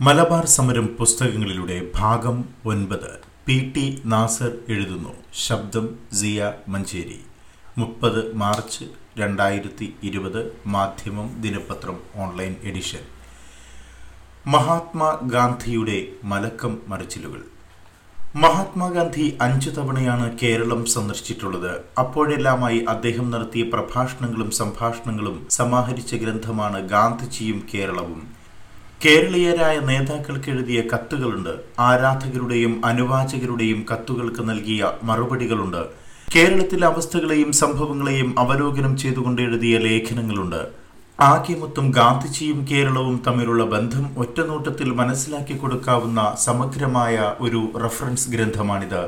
മലബാർ സമരം പുസ്തകങ്ങളിലൂടെ ഭാഗം ഒൻപത്. പി ടി നാസർ എഴുതുന്നു. ശബ്ദം സിയ മഞ്ചേരി. മുപ്പത് മാർച്ച് രണ്ടായിരത്തി ഇരുപത് മാധ്യമം ദിനപത്രം ഓൺലൈൻ എഡിഷൻ. മഹാത്മാഗാന്ധിയുടെ മലക്കം മറിച്ചിലുകൾ മഹാത്മാഗാന്ധി അഞ്ചു തവണയാണ് കേരളം സന്ദർശിച്ചിട്ടുള്ളത്. അപ്പോഴെല്ലാമായി അദ്ദേഹം നടത്തിയ പ്രഭാഷണങ്ങളും സംഭാഷണങ്ങളും സമാഹരിച്ച ഗ്രന്ഥമാണ് ഗാന്ധിജിയും കേരളവും. കേരളീയരായ നേതാക്കൾക്ക് എഴുതിയ കത്തുകളുണ്ട്. ആരാധകരുടെയും അനുവാചകരുടെയും കത്തുകൾക്ക് നൽകിയ മറുപടികളുണ്ട്. കേരളത്തിലെ അവസ്ഥകളെയും സംഭവങ്ങളെയും അവലോകനം ചെയ്തുകൊണ്ട് എഴുതിയ ലേഖനങ്ങളുണ്ട്. ആകെ മൊത്തം ഗാന്ധിജിയും കേരളവും തമ്മിലുള്ള ബന്ധം ഒറ്റനോട്ടത്തിൽ മനസ്സിലാക്കി കൊടുക്കാവുന്ന സമഗ്രമായ ഒരു റഫറൻസ് ഗ്രന്ഥമാണിത്.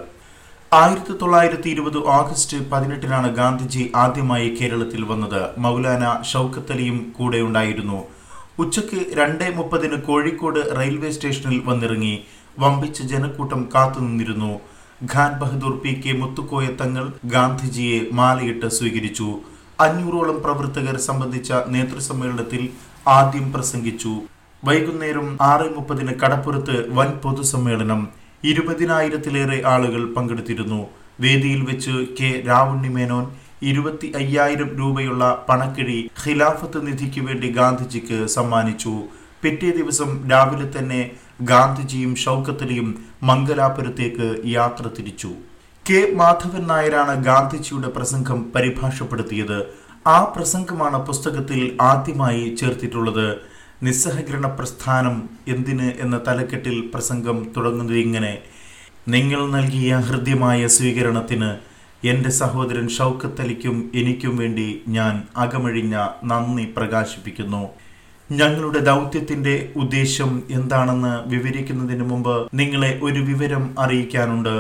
ആയിരത്തി തൊള്ളായിരത്തി ഇരുപത് ഓഗസ്റ്റ് പതിനെട്ടിനാണ് ഗാന്ധിജി ആദ്യമായി കേരളത്തിൽ വന്നത്. മൗലാന ഷൗക്കത്ത് അലിയും കൂടെ ഉണ്ടായിരുന്നു ഉച്ചയ്ക്ക് രണ്ടേ മുപ്പതിന് കോഴിക്കോട് റെയിൽവേ സ്റ്റേഷനിൽ വന്നിറങ്ങി വമ്പിച്ച ജനക്കൂട്ടം കാത്തുനിന്നിരുന്നു ഖാൻ ബഹദൂർ പി കെ മുത്തുക്കോയ തങ്ങൾ ഗാന്ധിജിയെ മാലയിട്ട് സ്വീകരിച്ചു. അഞ്ഞൂറോളം പ്രവർത്തകർ സംബന്ധിച്ച നേതൃസമ്മേളനത്തിൽ ആദ്യം പ്രസംഗിച്ചു. വൈകുന്നേരം ആറ് മുപ്പതിന് കടപ്പുറത്ത് വൻ പൊതുസമ്മേളനം. ഇരുപതിനായിരത്തിലേറെ ആളുകൾ പങ്കെടുത്തിരുന്നു. വേദിയിൽ വെച്ച് കെ രാവുണ്ണി മേനോൻ ഇരുപത്തി അയ്യായിരം രൂപയുള്ള പണക്കിഴി ഖിലാഫത്ത് നിധിക്ക് വേണ്ടി ഗാന്ധിജിക്ക് സമ്മാനിച്ചു. പിറ്റേ ദിവസം രാവിലെ തന്നെ ഗാന്ധിജിയും ഷൗക്കത്തലിയും മംഗലാപുരത്തേക്ക് യാത്ര തിരിച്ചു. കെ. മാധവൻ നായരാണ് ഗാന്ധിജിയുടെ പ്രസംഗം പരിഭാഷപ്പെടുത്തിയത്. ആ പ്രസംഗമാണ് പുസ്തകത്തിൽ ആദ്യമായി ചേർത്തിട്ടുള്ളത്. നിസ്സഹകരണ പ്രസ്ഥാനം എന്തിന് എന്ന തലക്കെട്ടിൽ പ്രസംഗം തുടങ്ങുന്നത് ഇങ്ങനെ. നിങ്ങൾ നൽകിയ ഹൃദ്യമായ സ്വീകരണത്തിന് എന്റെ സഹോദരൻ ഷൗക്കത്ത് അലിക്കും എനിക്കും വേണ്ടി ഞാൻ അകമഴിഞ്ഞ നന്ദി പ്രകാശിപ്പിക്കുന്നു. ഞങ്ങളുടെ ദൗത്യത്തിന്റെ ഉദ്ദേശം എന്താണെന്ന് വിവരിക്കുന്നതിന് മുമ്പ് നിങ്ങളെ ഒരു വിവരം അറിയിക്കാനുണ്ട്.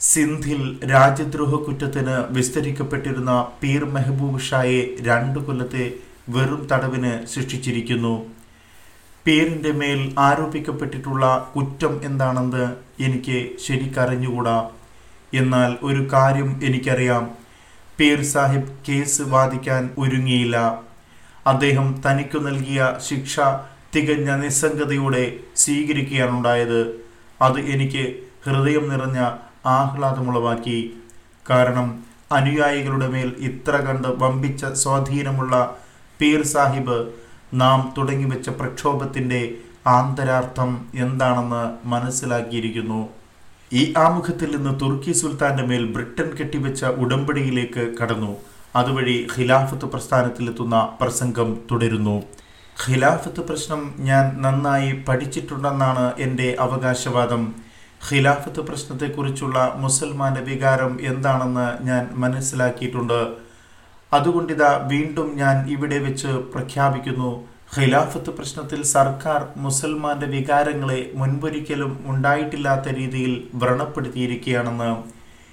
സിന്ധിൽ രാജ്യദ്രോഹ കുറ്റത്തിന് വിസ്തരിക്കപ്പെട്ടിരുന്ന പീർ മെഹബൂബ് ഷായെ രണ്ടു കൊല്ലത്തെ വെറും തടവിന് ശിക്ഷിച്ചിരിക്കുന്നു. പീറിന്റെ മേൽ ആരോപിക്കപ്പെട്ടിട്ടുള്ള കുറ്റം എന്താണെന്ന് എനിക്ക് ശരിക്കറിഞ്ഞുകൂടാ. എന്നാൽ ഒരു കാര്യം എനിക്കറിയാം. പീർ സാഹിബ് കേസ് വാദിക്കാൻ ഒരുങ്ങിയില്ല. അദ്ദേഹം തനിക്കു നൽകിയ ശിക്ഷ തികഞ്ഞ നിസ്സംഗതയോടെ സ്വീകരിക്കുകയാണുണ്ടായത്. അത് എനിക്ക് ഹൃദയം നിറഞ്ഞ ആഹ്ലാദമുളവാക്കി. കാരണം അനുയായികളുടെ മേൽ ഇത്ര കണ്ട് വമ്പിച്ച സ്വാധീനമുള്ള പീർ സാഹിബ് നാം തുടങ്ങിവെച്ച പ്രക്ഷോഭത്തിന്റെ ആന്തരാർത്ഥം എന്താണെന്ന് മനസ്സിലാക്കിയിരിക്കുന്നു. ഈ ആമുഖത്തിൽ നിന്ന് തുർക്കി സുൽത്താന്റെ മേൽ ബ്രിട്ടൻ കെട്ടിവെച്ച ഉടമ്പടിയിലേക്ക് കടന്നു. അതുവഴി ഖിലാഫത്ത് പ്രസ്ഥാനത്തിലെത്തുന്ന പ്രസംഗം തുടരുന്നു. ഖിലാഫത്ത് പ്രശ്നം ഞാൻ നന്നായി പഠിച്ചിട്ടുണ്ടെന്നാണ് എന്റെ അവകാശവാദം. ഖിലാഫത്ത് പ്രശ്നത്തെക്കുറിച്ചുള്ള മുസൽമാന്റെ വികാരം എന്താണെന്ന് ഞാൻ മനസ്സിലാക്കിയിട്ടുണ്ട്. അതുകൊണ്ടിതാ വീണ്ടും ഞാൻ ഇവിടെ വെച്ച് പ്രഖ്യാപിക്കുന്നു. ഖിലാഫത്ത് പ്രശ്നത്തിൽ സർക്കാർ മുസൽമാന്റെ വികാരങ്ങളെ മുൻപൊരിക്കലും ഉണ്ടായിട്ടില്ലാത്ത രീതിയിൽ വ്രണപ്പെടുത്തിയിരിക്കുകയാണെന്ന്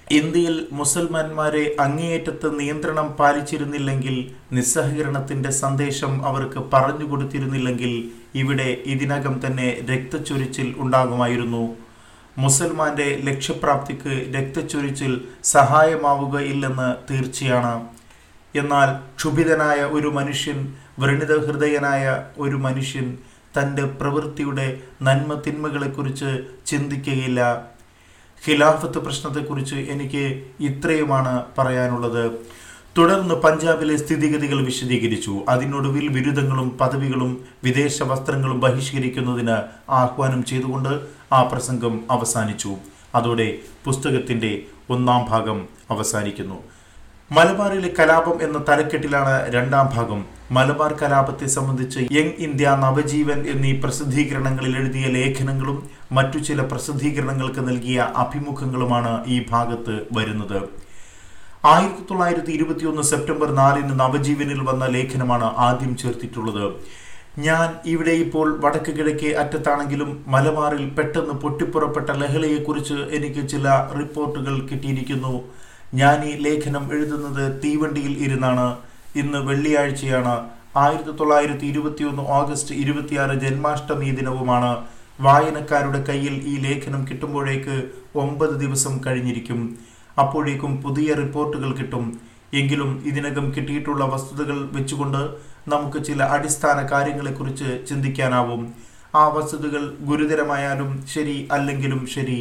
ഇന്ത്യയിൽ മുസൽമാന്മാരെ അങ്ങേയറ്റത്ത് നിയന്ത്രണം പാലിച്ചിരുന്നില്ലെങ്കിൽ നിസ്സഹകരണത്തിന്റെ സന്ദേശം അവർക്ക് പറഞ്ഞു കൊടുത്തിരുന്നില്ലെങ്കിൽ ഇവിടെ ഇതിനകം തന്നെ രക്തച്ചൊരിച്ചിൽ ഉണ്ടാകുമായിരുന്നു. മുസൽമാന്റെ ലക്ഷ്യപ്രാപ്തിക്ക് രക്തച്ചൊരിച്ചിൽ സഹായമാവുകയില്ലെന്ന് തീർച്ചയാണ്. എന്നാൽ ക്ഷുഭിതനായ ഒരു മനുഷ്യൻ വ്രണിത ഹൃദയനായ ഒരു മനുഷ്യൻ തന്റെ പ്രവൃത്തിയുടെ നന്മ തിന്മകളെക്കുറിച്ച് ചിന്തിക്കുകയില്ല ഖിലാഫത്ത് പ്രശ്നത്തെക്കുറിച്ച് എനിക്ക് ഇത്രയുമാണ് പറയാനുള്ളത്. തുടർന്ന് പഞ്ചാബിലെ സ്ഥിതിഗതികൾ വിശദീകരിച്ചു. അതിനൊടുവിൽ ബിരുദങ്ങളും പദവികളും വിദേശ വസ്ത്രങ്ങളും ബഹിഷ്കരിക്കുന്നതിന് ആഹ്വാനം ചെയ്തുകൊണ്ട് ആ പ്രസംഗം അവസാനിച്ചു. അതോടെ പുസ്തകത്തിന്റെ ഒന്നാം ഭാഗം അവസാനിക്കുന്നു. മലബാറിലെ കലാപം എന്ന തലക്കെട്ടിലാണ് രണ്ടാം ഭാഗം. മലബാർ കലാപത്തെ സംബന്ധിച്ച് യങ് ഇന്ത്യ നവജീവൻ എന്നീ പ്രസിദ്ധീകരണങ്ങളിൽ എഴുതിയ ലേഖനങ്ങളും മറ്റു ചില പ്രസിദ്ധീകരണങ്ങൾക്ക് നൽകിയ അഭിമുഖങ്ങളുമാണ് ഈ ഭാഗത്ത് വരുന്നത്. ആയിരത്തി തൊള്ളായിരത്തി ഇരുപത്തിയൊന്ന് സെപ്റ്റംബർ നാലിന് നവജീവനിൽ വന്ന ലേഖനമാണ് ആദ്യം ചേർത്തിട്ടുള്ളത്. ഞാൻ ഇവിടെ ഇപ്പോൾ വടക്ക് കിഴക്കേ അറ്റത്താണെങ്കിലും മലബാറിൽ പെട്ടെന്ന് പൊട്ടിപ്പുറപ്പെട്ട ലഹളയെക്കുറിച്ച് എനിക്ക് ചില റിപ്പോർട്ടുകൾ കിട്ടിയിരിക്കുന്നു. ഞാൻ ഈ ലേഖനം എഴുതുന്നത് തീവണ്ടിയിൽ ഇരുന്നാണ്. ഇന്ന് വെള്ളിയാഴ്ചയാണ്. ആയിരത്തി തൊള്ളായിരത്തി ഇരുപത്തിയൊന്ന് ഓഗസ്റ്റ് ഇരുപത്തിയാറ് ജന്മാഷ്ടമി ദിനവുമാണ്. വായനക്കാരുടെ കയ്യിൽ ഈ ലേഖനം കിട്ടുമ്പോഴേക്ക് ഒമ്പത് ദിവസം കഴിഞ്ഞിരിക്കും. അപ്പോഴേക്കും പുതിയ റിപ്പോർട്ടുകൾ കിട്ടും. എങ്കിലും ഇതിനകം കിട്ടിയിട്ടുള്ള വസ്തുതകൾ വെച്ചുകൊണ്ട് നമുക്ക് ചില അടിസ്ഥാന കാര്യങ്ങളെക്കുറിച്ച് ചിന്തിക്കാനാവും. ആ വസ്തുതകൾ ഗുരുതരമായാലും ശരി അല്ലെങ്കിലും ശരി.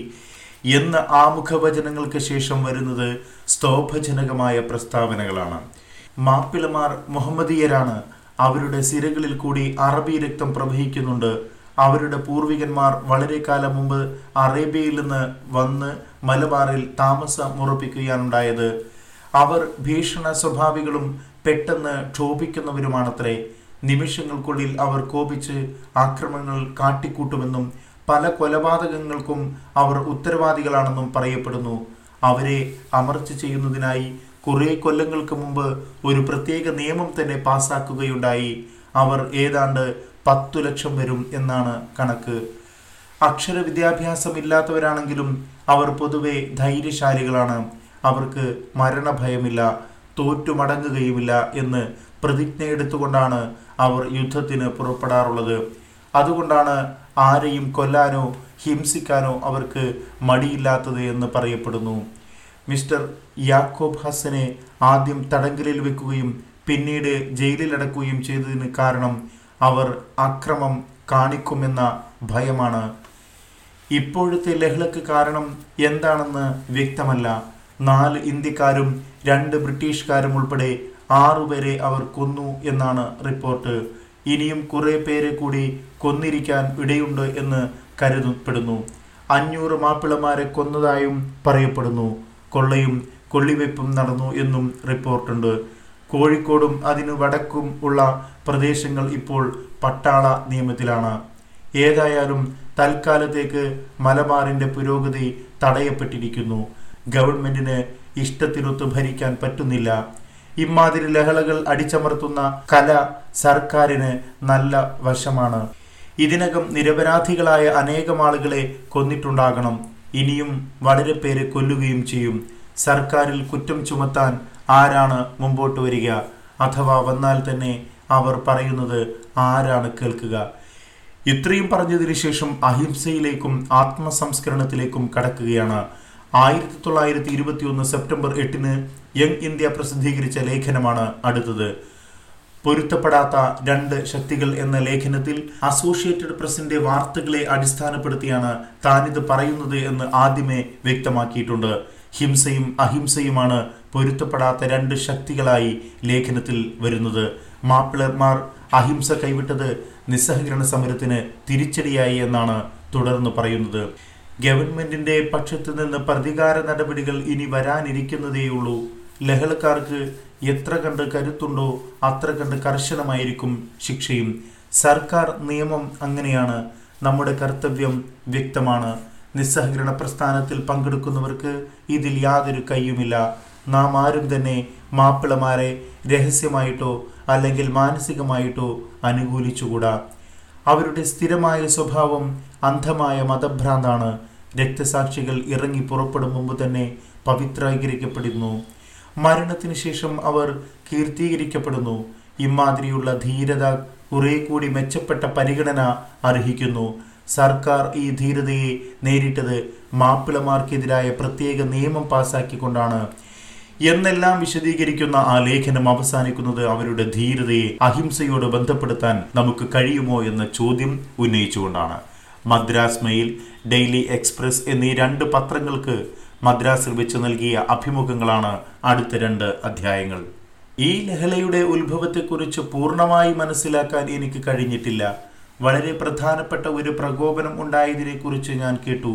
എന്ന ആമുഖവചനങ്ങൾക്ക് ശേഷം വരുന്നത് സ്തോഭജനകമായ പ്രസ്താവനകളാണ്. മാപ്പിളമാർ മുഹമ്മദീയരാണ്. അവരുടെ സിരകളിൽ കൂടി അറബി രക്തം പ്രവഹിക്കുന്നുണ്ട്. അവരുടെ പൂർവികന്മാർ വളരെ കാലം മുമ്പ് അറേബ്യയിൽ നിന്ന് വന്ന് മലബാറിൽ താമസം ഉറപ്പിക്കുകയാണുണ്ടായത് അവർ ഭീഷണ സ്വഭാവികളും പെട്ടെന്ന് ക്ഷോഭിക്കുന്നവരുമാണത്രേ. നിമിഷങ്ങൾക്കുള്ളിൽ അവർ കോപിച്ച് ആക്രമണങ്ങൾ കാട്ടിക്കൂട്ടുമെന്നും പല കൊലപാതകങ്ങൾക്കും അവർ ഉത്തരവാദികളാണെന്നും പറയപ്പെടുന്നു. അവരെ അമർച്ച ചെയ്യുന്നതിനായി കുറേ കൊല്ലങ്ങൾക്ക് മുമ്പ് ഒരു പ്രത്യേക നിയമം തന്നെ പാസാക്കുകയുണ്ടായി. അവർ ഏതാണ്ട് പത്തു ലക്ഷം വരും എന്നാണ് കണക്ക്. അക്ഷര വിദ്യാഭ്യാസം ഇല്ലാത്തവരാണെങ്കിലും അവർ പൊതുവെ ധൈര്യശാലികളാണ്. അവർക്ക് മരണഭയമില്ല തോറ്റു തോറ്റുമടങ്ങുകയുമില്ല എന്ന് പ്രതിജ്ഞ എടുത്തുകൊണ്ടാണ് അവർ യുദ്ധത്തിന് പുറപ്പെടാറുള്ളത്. അതുകൊണ്ടാണ് ആരെയും കൊല്ലാനോ ഹിംസിക്കാനോ അവർക്ക് മടിയില്ലാത്തത് എന്ന് പറയപ്പെടുന്നു. മിസ്റ്റർ യാക്കോബ് ഹസനെ ആദ്യം തടങ്കലിൽ വെക്കുകയും പിന്നീട് ജയിലിലടക്കുകയും ചെയ്തതിന് കാരണം അവർ അക്രമം കാണിക്കുമെന്ന ഭയമാണ്. ഇപ്പോഴത്തെ ലഹളക്ക് കാരണം എന്താണെന്ന് വ്യക്തമല്ല. നാല് ഇന്ത്യക്കാരും രണ്ട് ബ്രിട്ടീഷുകാരും ഉൾപ്പെടെ ആറുപേരെ അവർ കൊന്നു എന്നാണ് റിപ്പോർട്ട്. ഇനിയും കുറേ പേരെ കൂടി കൊന്നിരിക്കാൻ ഇടയുണ്ട് എന്ന് കരുതപ്പെടുന്നു. അഞ്ഞൂറ് മാപ്പിളമാരെ കൊന്നതായും പറയപ്പെടുന്നു. കൊള്ളയും കൊള്ളിവെപ്പും നടന്നു എന്നും റിപ്പോർട്ടുണ്ട്. കോഴിക്കോടും അതിനു വടക്കും ഉള്ള പ്രദേശങ്ങൾ ഇപ്പോൾ പട്ടാള നിയമത്തിലാണ്. ഏതായാലും തൽക്കാലത്തേക്ക് മലബാറിന്റെ പുരോഗതി തടയപ്പെട്ടിരിക്കുന്നു. ഗവൺമെന്റിന് ഇഷ്ടത്തിനൊത്ത് ഭരിക്കാൻ പറ്റുന്നില്ല. ഇമാതിരി ലഹളകൾ അടിച്ചമർത്തുന്ന കല സർക്കാരിന് നല്ല വശമാണ്. ഇതിനകം നിരപരാധികളായ അനേകം ആളുകളെ കൊന്നിട്ടുണ്ടാകണം. ഇനിയും വളരെ പേരെ കൊല്ലുകയും ചെയ്യും. സർക്കാരിൽ കുറ്റം ചുമത്താൻ ആരാണ് മുമ്പോട്ട് വരിക? അഥവാ വന്നാൽ തന്നെ അവർ പറയുന്നത് ആരാണ് കേൾക്കുക? ഇത്രയും പറഞ്ഞതിന് ശേഷം അഹിംസയിലേക്കും ആത്മസംസ്കരണത്തിലേക്കും കടക്കുകയാണ്. ആയിരത്തി തൊള്ളായിരത്തി ഇരുപത്തി ഒന്ന് സെപ്റ്റംബർ എട്ടിന് യങ് ഇന്ത്യ പ്രസിദ്ധീകരിച്ച ലേഖനമാണ് അടുത്തത്. പൊരുത്തപ്പെടാത്ത രണ്ട് ശക്തികൾ എന്ന ലേഖനത്തിൽ അസോസിയേറ്റഡ് പ്രസിന്റെ വാർത്തകളെ അടിസ്ഥാനപ്പെടുത്തിയാണ് താനിത് പറയുന്നത് എന്ന് ആദ്യമേ വ്യക്തമാക്കിയിട്ടുണ്ട്. ഹിംസയും അഹിംസയുമാണ് പൊരുത്തപ്പെടാത്ത രണ്ട് ശക്തികളായി ലേഖനത്തിൽ വരുന്നത്. മാപ്പിളർമാർ അഹിംസ കൈവിട്ടത് നിസ്സഹകരണ സമരത്തിന് തിരിച്ചടിയായി എന്നാണ് തുടർന്ന് പറയുന്നത്. ഗവൺമെന്റിന്റെ പക്ഷത്തു നിന്ന് പ്രതികാര നടപടികൾ ഇനി വരാനിരിക്കുന്നതേയുള്ളൂ ലഹളക്കാർക്ക് എത്ര കണ്ട് കരുത്തുണ്ടോ അത്ര കണ്ട് കർശനമായിരിക്കും ശിക്ഷയും. സർക്കാർ നിയമം അങ്ങനെയാണ്. നമ്മുടെ കർത്തവ്യം വ്യക്തമാണ്. നിസ്സഹകരണ പ്രസ്ഥാനത്തിൽ പങ്കെടുക്കുന്നവർക്ക് ഇതിൽ യാതൊരു കയ്യുമില്ല. നാം ആരും തന്നെ മാപ്പിളമാരെ രഹസ്യമായിട്ടോ അല്ലെങ്കിൽ മാനസികമായിട്ടോ അനുകൂലിച്ചുകൂടാ. അവരുടെ സ്ഥിരമായ സ്വഭാവം അന്ധമായ മതഭ്രാന്താണ്. രക്തസാക്ഷികൾ ഇറങ്ങി പുറപ്പെടും മുമ്പ് തന്നെ പവിത്രീകരിക്കപ്പെടുന്നു മരണത്തിന് ശേഷം അവർ കീർത്തീകരിക്കപ്പെടുന്നു. ഇമാതിരിയുള്ള ധീരത കുറെ കൂടി മെച്ചപ്പെട്ട പരിഗണന അർഹിക്കുന്നു. സർക്കാർ ഈ ധീരതയെ നേരിട്ടത് മാപ്പിളമാർക്കെതിരായ പ്രത്യേക നിയമം പാസാക്കിക്കൊണ്ടാണ്. എന്നെല്ലാം വിശദീകരിക്കുന്ന ആ ലേഖനം അവസാനിക്കുന്നത് അവരുടെ ധീരതയെ അഹിംസയോട് ബന്ധപ്പെടുത്താൻ നമുക്ക് കഴിയുമോ എന്ന ചോദ്യം ഉന്നയിച്ചുകൊണ്ടാണ്. മദ്രാസ് മെയിൽ ഡെയിലി എക്സ്പ്രസ് എന്നീ രണ്ട് പത്രങ്ങൾക്ക് മദ്രാസിൽ വെച്ച് നൽകിയ അഭിമുഖങ്ങളാണ് അടുത്ത രണ്ട് അധ്യായങ്ങൾ. ഈ ലഹളയുടെ ഉത്ഭവത്തെക്കുറിച്ച് പൂർണമായി മനസ്സിലാക്കാൻ എനിക്ക് കഴിഞ്ഞിട്ടില്ല. വളരെ പ്രധാനപ്പെട്ട ഒരു പ്രകോപനം ഉണ്ടായതിനെക്കുറിച്ച് ഞാൻ കേട്ടു.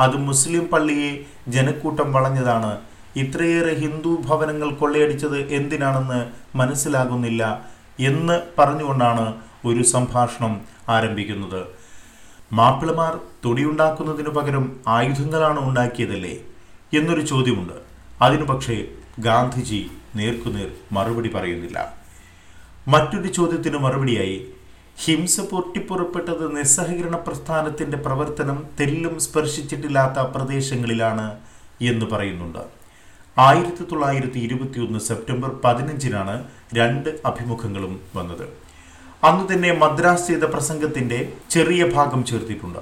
അത് മുസ്ലിം പള്ളിയെ ജനക്കൂട്ടം വളഞ്ഞതാണ്. ഇത്രയേറെ ഹിന്ദു ഭവനങ്ങൾ കൊള്ളയടിച്ചത് എന്തിനാണെന്ന് മനസ്സിലാകുന്നില്ല എന്ന് പറഞ്ഞുകൊണ്ടാണ് ഒരു സംഭാഷണം ആരംഭിക്കുന്നത്. മാപ്പിളമാർ തൊടിയുണ്ടാക്കുന്നതിനു പകരം ആയുധങ്ങളാണ് ഉണ്ടാക്കിയതല്ലേ? എന്നൊരു ചോദ്യമുണ്ട്. അതിനു പക്ഷേ ഗാന്ധിജി നേർക്കുനേർ മറുപടി പറയുന്നില്ല. മറ്റൊരു ചോദ്യത്തിന് മറുപടിയായി ഹിംസ പൊട്ടിപ്പുറപ്പെട്ടത് നിസ്സഹകരണ പ്രസ്ഥാനത്തിന്റെ പ്രവർത്തനം തെല്ലും സ്പർശിച്ചിട്ടില്ലാത്ത പ്രദേശങ്ങളിലാണ് എന്ന് പറയുന്നുണ്ട്. ആയിരത്തി തൊള്ളായിരത്തി ഇരുപത്തിയൊന്ന് സെപ്റ്റംബർ പതിനഞ്ചിനാണ് രണ്ട് അഭിമുഖങ്ങളും വന്നത്. അന്ന് തന്നെ മദ്രാസ് ചെയ്ത പ്രസംഗത്തിന്റെ ചെറിയ ഭാഗം ചേർത്തിട്ടുണ്ട്.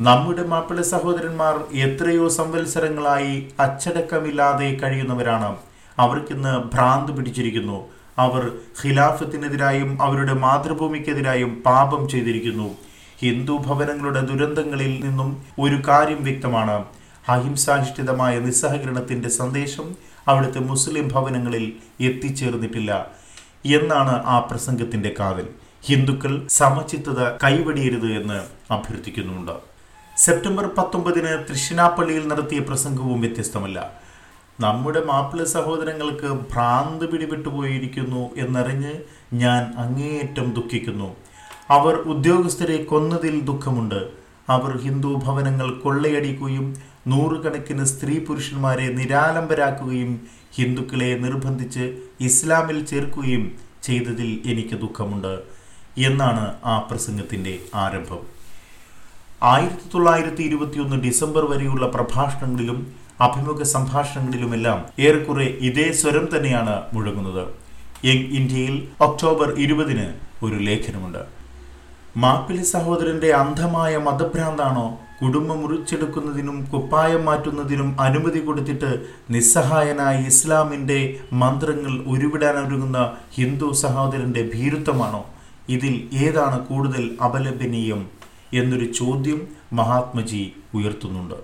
നമ്മുടെ മാപ്പിള സഹോദരന്മാർ എത്രയോ സംവത്സരങ്ങളായി അച്ചടക്കമില്ലാതെ കഴിയുന്നവരാണ്. അവർക്കിന്ന് ഭ്രാന്ത് പിടിച്ചിരിക്കുന്നു. അവർ ഖിലാഫത്തിനെതിരായും അവരുടെ മാതൃഭൂമിക്കെതിരായും പാപം ചെയ്തിരിക്കുന്നു. ഹിന്ദു ഭവനങ്ങളുടെ ദുരന്തങ്ങളിൽ നിന്നും ഒരു കാര്യം വ്യക്തമാണ്. അഹിംസാധിഷ്ഠിതമായ നിസ്സഹകരണത്തിന്റെ സന്ദേശം അവിടുത്തെ മുസ്ലിം ഭവനങ്ങളിൽ എത്തിച്ചേർന്നിട്ടില്ല. എന്നാണ് ആ പ്രസംഗത്തിന്റെ കാതൽ. ഹിന്ദുക്കൾ സമചിത്തത കൈവടിയരുത് എന്ന് അഭ്യർത്ഥിക്കുന്നുണ്ട് സെപ്റ്റംബർ പത്തൊമ്പതിന് തൃശ്ശിനാപ്പള്ളിയിൽ നടത്തിയ പ്രസംഗവും വ്യത്യസ്തമല്ല. നമ്മുടെ മാപ്പിള സഹോദരങ്ങൾക്ക് ഭ്രാന്ത് പിടിപെട്ടുപോയിരിക്കുന്നു എന്നറിഞ്ഞ് ഞാൻ അങ്ങേയറ്റം ദുഃഖിക്കുന്നു. അവർ ഉദ്യോഗസ്ഥരെ കൊന്നതിൽ ദുഃഖമുണ്ട്. അവർ ഹിന്ദു ഭവനങ്ങൾ കൊള്ളയടിക്കുകയും നൂറുകണക്കിന് സ്ത്രീ പുരുഷന്മാരെ നിരാലംബരാക്കുകയും ഹിന്ദുക്കളെ നിർബന്ധിച്ച് ഇസ്ലാമിൽ ചേർക്കുകയും ചെയ്തതിൽ എനിക്ക് ദുഃഖമുണ്ട്. എന്നാണ് ആ പ്രസംഗത്തിന്റെ ആരംഭം. ആയിരത്തി തൊള്ളായിരത്തി ഇരുപത്തിയൊന്ന് ഡിസംബർ വരെയുള്ള പ്രഭാഷണങ്ങളിലും അഭിമുഖ സംഭാഷണങ്ങളിലുമെല്ലാം ഏറെക്കുറെ ഇതേ സ്വരം തന്നെയാണ് മുഴങ്ങുന്നത്. യങ് ഇന്ത്യയിൽ ഒക്ടോബർ ഇരുപതിന് ഒരു ലേഖനമുണ്ട്. മാപ്പിളി സഹോദരന്റെ അന്ധമായ മതഭ്രാന്താണോ? കുടുംബം മുറിച്ചെടുക്കുന്നതിനും കുപ്പായം മാറ്റുന്നതിനും അനുമതി കൊടുത്തിട്ട് നിസ്സഹായനായ ഇസ്ലാമിന്റെ മന്ത്രങ്ങൾ ഉരുവിടാനൊരുങ്ങുന്ന ഹിന്ദു സഹോദരന്റെ ഭീരുത്വമാണോ? ഇതിൽ ഏതാണ് കൂടുതൽ അപലപനീയം? എന്നൊരു ചോദ്യം മഹാത്മജി ഉയർത്തുന്നുണ്ട്.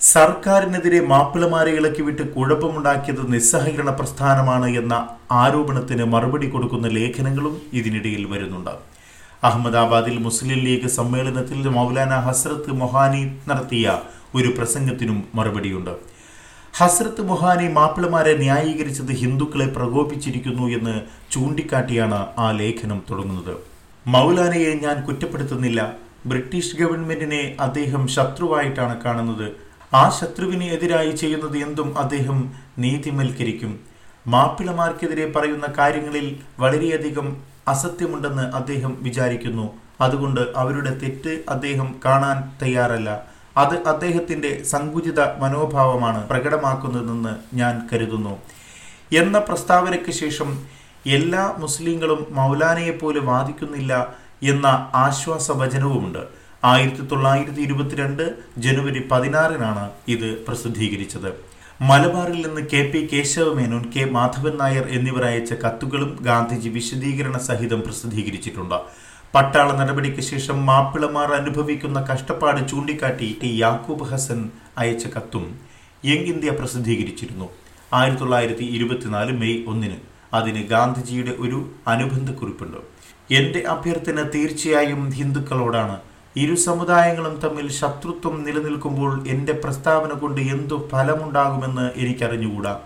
സർക്കാരിനെതിരെ മാപ്പിളമാരെ ഇളക്കി വിട്ട് കുഴപ്പമുണ്ടാക്കിയത് നിസ്സഹകരണ പ്രസ്ഥാനമാണ് എന്ന ആരോപണത്തിന് മറുപടി കൊടുക്കുന്ന ലേഖനങ്ങളും ഇതിനിടയിൽ വരുന്നുണ്ട്. അഹമ്മദാബാദിൽ മുസ്ലിം ലീഗ് സമ്മേളനത്തിൽ മൗലാന ഹസ്രത്ത് മൊഹാനി നടത്തിയ ഒരു പ്രസംഗത്തിനും മറുപടിയുണ്ട്. ഹസ്രത്ത് മൊഹാനി മാപ്പിളമാരെ ന്യായീകരിച്ചത് ഹിന്ദുക്കളെ പ്രകോപിച്ചിരിക്കുന്നു എന്ന് ചൂണ്ടിക്കാട്ടിയാണ് ആ ലേഖനം തുടങ്ങുന്നത്. മൗലാനയെ ഞാൻ കുറ്റപ്പെടുത്തുന്നില്ല. ബ്രിട്ടീഷ് ഗവൺമെന്റിനെ അദ്ദേഹം ശത്രുവായിട്ടാണ് കാണുന്നത്. ആ ശത്രുവിനെ എതിരായി ചെയ്യുന്നത് എന്തും അദ്ദേഹം നീതിമൽക്കരിക്കും. മാപ്പിളമാർക്കെതിരെ പറയുന്ന കാര്യങ്ങളിൽ വളരെയധികം അസത്യമുണ്ടെന്ന് അദ്ദേഹം വിചാരിക്കുന്നു. അതുകൊണ്ട് അവരുടെ തെറ്റ് അദ്ദേഹം കാണാൻ തയ്യാറല്ല. അത് അദ്ദേഹത്തിന്റെ സങ്കുചിത മനോഭാവമാണ് പ്രകടമാക്കുന്നതെന്ന് ഞാൻ കരുതുന്നു. എന്ന പ്രസ്താവനയ്ക്ക് ശേഷം എല്ലാ മുസ്ലിങ്ങളും മൗലാനയെ പോലെ വാദിക്കുന്നില്ല എന്ന ആശ്വാസവചനവുമുണ്ട്. ആയിരത്തി തൊള്ളായിരത്തി ഇരുപത്തിരണ്ട് ജനുവരി പതിനാറിനാണ് ഇത് പ്രസിദ്ധീകരിച്ചത്. മലബാറിൽ നിന്ന് K P Kesava Menon K Madhavan Nair എന്നിവർ അയച്ച കത്തുകളും ഗാന്ധിജി വിശദീകരണ സഹിതം പ്രസിദ്ധീകരിച്ചിട്ടുണ്ട്. പട്ടാള നടപടിക്ക് ശേഷം മാപ്പിളമാർ അനുഭവിക്കുന്ന കഷ്ടപ്പാട് ചൂണ്ടിക്കാട്ടി ടി യാക്കൂബ് ഹസൻ അയച്ച കത്തും യങ് ഇന്ത്യ പ്രസിദ്ധീകരിച്ചിരുന്നു. ആയിരത്തി തൊള്ളായിരത്തി ഇരുപത്തിനാല് മെയ് ഒന്നിന് അതിന് ഗാന്ധിജിയുടെ ഒരു അനുബന്ധ കുറിപ്പുണ്ട് എന്റെ അഭ്യർത്ഥന തീർച്ചയായും ഹിന്ദുക്കളോടാണ്. ഇരു സമുദായങ്ങളും തമ്മിൽ ശത്രുത്വം നിലനിൽക്കുമ്പോൾ എന്റെ പ്രസ്താവന കൊണ്ട് എന്തു ഫലമുണ്ടാകുമെന്ന് എനിക്കറിഞ്ഞുകൂടാ.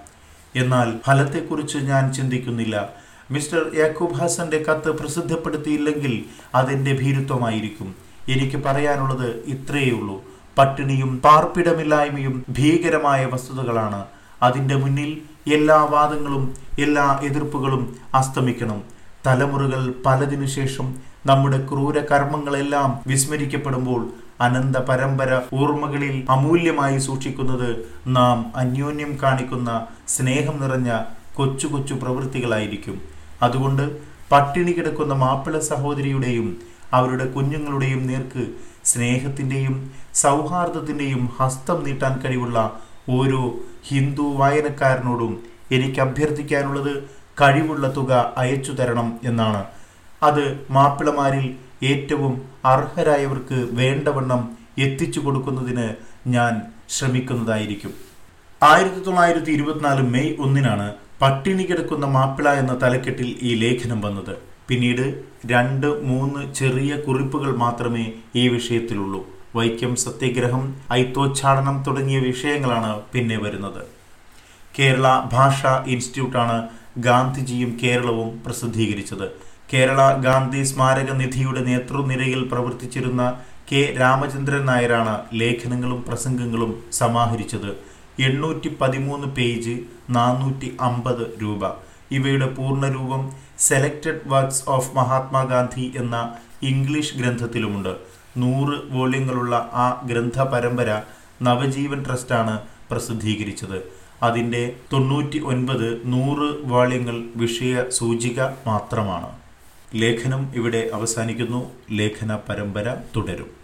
എന്നാൽ ഫലത്തെക്കുറിച്ച് ഞാൻ ചിന്തിക്കുന്നില്ല. മിസ്റ്റർ യാക്കൂബ് ഹസന്റെ കത്ത് പ്രസിദ്ധപ്പെടുത്തിയില്ലെങ്കിൽ അതെന്റെ ഭീരുത്വമായിരിക്കും. എനിക്ക് പറയാനുള്ളത് ഇത്രയേ ഉള്ളൂ പട്ടിണിയും പാർപ്പിടമില്ലായ്മയും ഭീകരമായ വസ്തുതകളാണ്. അതിന്റെ മുന്നിൽ എല്ലാ വാദങ്ങളും എല്ലാ എതിർപ്പുകളും അസ്തമിക്കണം. തലമുറകൾ പലതിനു ശേഷം നമ്മുടെ ക്രൂര കർമ്മങ്ങളെല്ലാം വിസ്മരിക്കപ്പെടുമ്പോൾ അനന്ത പരമ്പര ഓർമ്മകളിൽ അമൂല്യമായി സൂക്ഷിക്കുന്നത് നാം അന്യോന്യം കാണിക്കുന്ന സ്നേഹം നിറഞ്ഞ കൊച്ചു കൊച്ചു പ്രവൃത്തികളായിരിക്കും. അതുകൊണ്ട് പട്ടിണി കിടക്കുന്ന മാപ്പിള സഹോദരിയുടെയും അവരുടെ കുഞ്ഞുങ്ങളുടെയും നേർക്ക് സ്നേഹത്തിന്റെയും സൗഹാർദ്ദത്തിന്റെയും ഹസ്തം നീട്ടാൻ കഴിവുള്ള ഓരോ ഹിന്ദു വായനക്കാരനോടും എനിക്ക് അഭ്യർത്ഥിക്കാനുള്ളത് കഴിവുള്ള തുക അയച്ചു തരണം എന്നാണ്. അത് മാപ്പിളമാരിൽ ഏറ്റവും അർഹരായവർക്ക് വേണ്ടവണ്ണം എത്തിച്ചു കൊടുക്കുന്നതിന് ഞാൻ ശ്രമിക്കുന്നതായിരിക്കും. ആയിരത്തി തൊള്ളായിരത്തി ഇരുപത്തിനാല് മെയ് ഒന്നിനാണ് പട്ടിണി കിടക്കുന്ന മാപ്പിള എന്ന തലക്കെട്ടിൽ ഈ ലേഖനം വന്നത്. പിന്നീട് രണ്ട് മൂന്ന് ചെറിയ കുറിപ്പുകൾ മാത്രമേ ഈ വിഷയത്തിലുള്ളൂ. വൈക്കം സത്യഗ്രഹം ഐത്തോച്ചാടനം തുടങ്ങിയ വിഷയങ്ങളാണ് പിന്നെ വരുന്നത്. കേരള ഭാഷാ ഇൻസ്റ്റിറ്റ്യൂട്ടാണ് ഗാന്ധിജിയും കേരളവും പ്രസിദ്ധീകരിച്ചത്. കേരള ഗാന്ധി സ്മാരക നിധിയുടെ നേതൃനിരയിൽ പ്രവർത്തിച്ചിരുന്ന കെ. രാമചന്ദ്രൻ നായരാണ് ലേഖനങ്ങളും പ്രസംഗങ്ങളും സമാഹരിച്ചത്. എണ്ണൂറ്റി പതിമൂന്ന് പേജ് നാനൂറ്റി അമ്പത് രൂപ. ഇവയുടെ പൂർണരൂപം സെലക്റ്റഡ് വർക്ക്സ് ഓഫ് മഹാത്മാഗാന്ധി എന്ന ഇംഗ്ലീഷ് ഗ്രന്ഥത്തിലുമുണ്ട്. നൂറ് വോള്യങ്ങളുള്ള ആ ഗ്രന്ഥ പരമ്പര നവജീവൻ ട്രസ്റ്റാണ് പ്രസിദ്ധീകരിച്ചത്. അതിന്റെ തൊണ്ണൂറ്റി ഒൻപത് നൂറ് വാള്യങ്ങൾ വിഷയ സൂചിക മാത്രമാണ്. ലേഖനം ഇവിടെ അവസാനിക്കുന്നു. ലേഖന പരമ്പര തുടരും.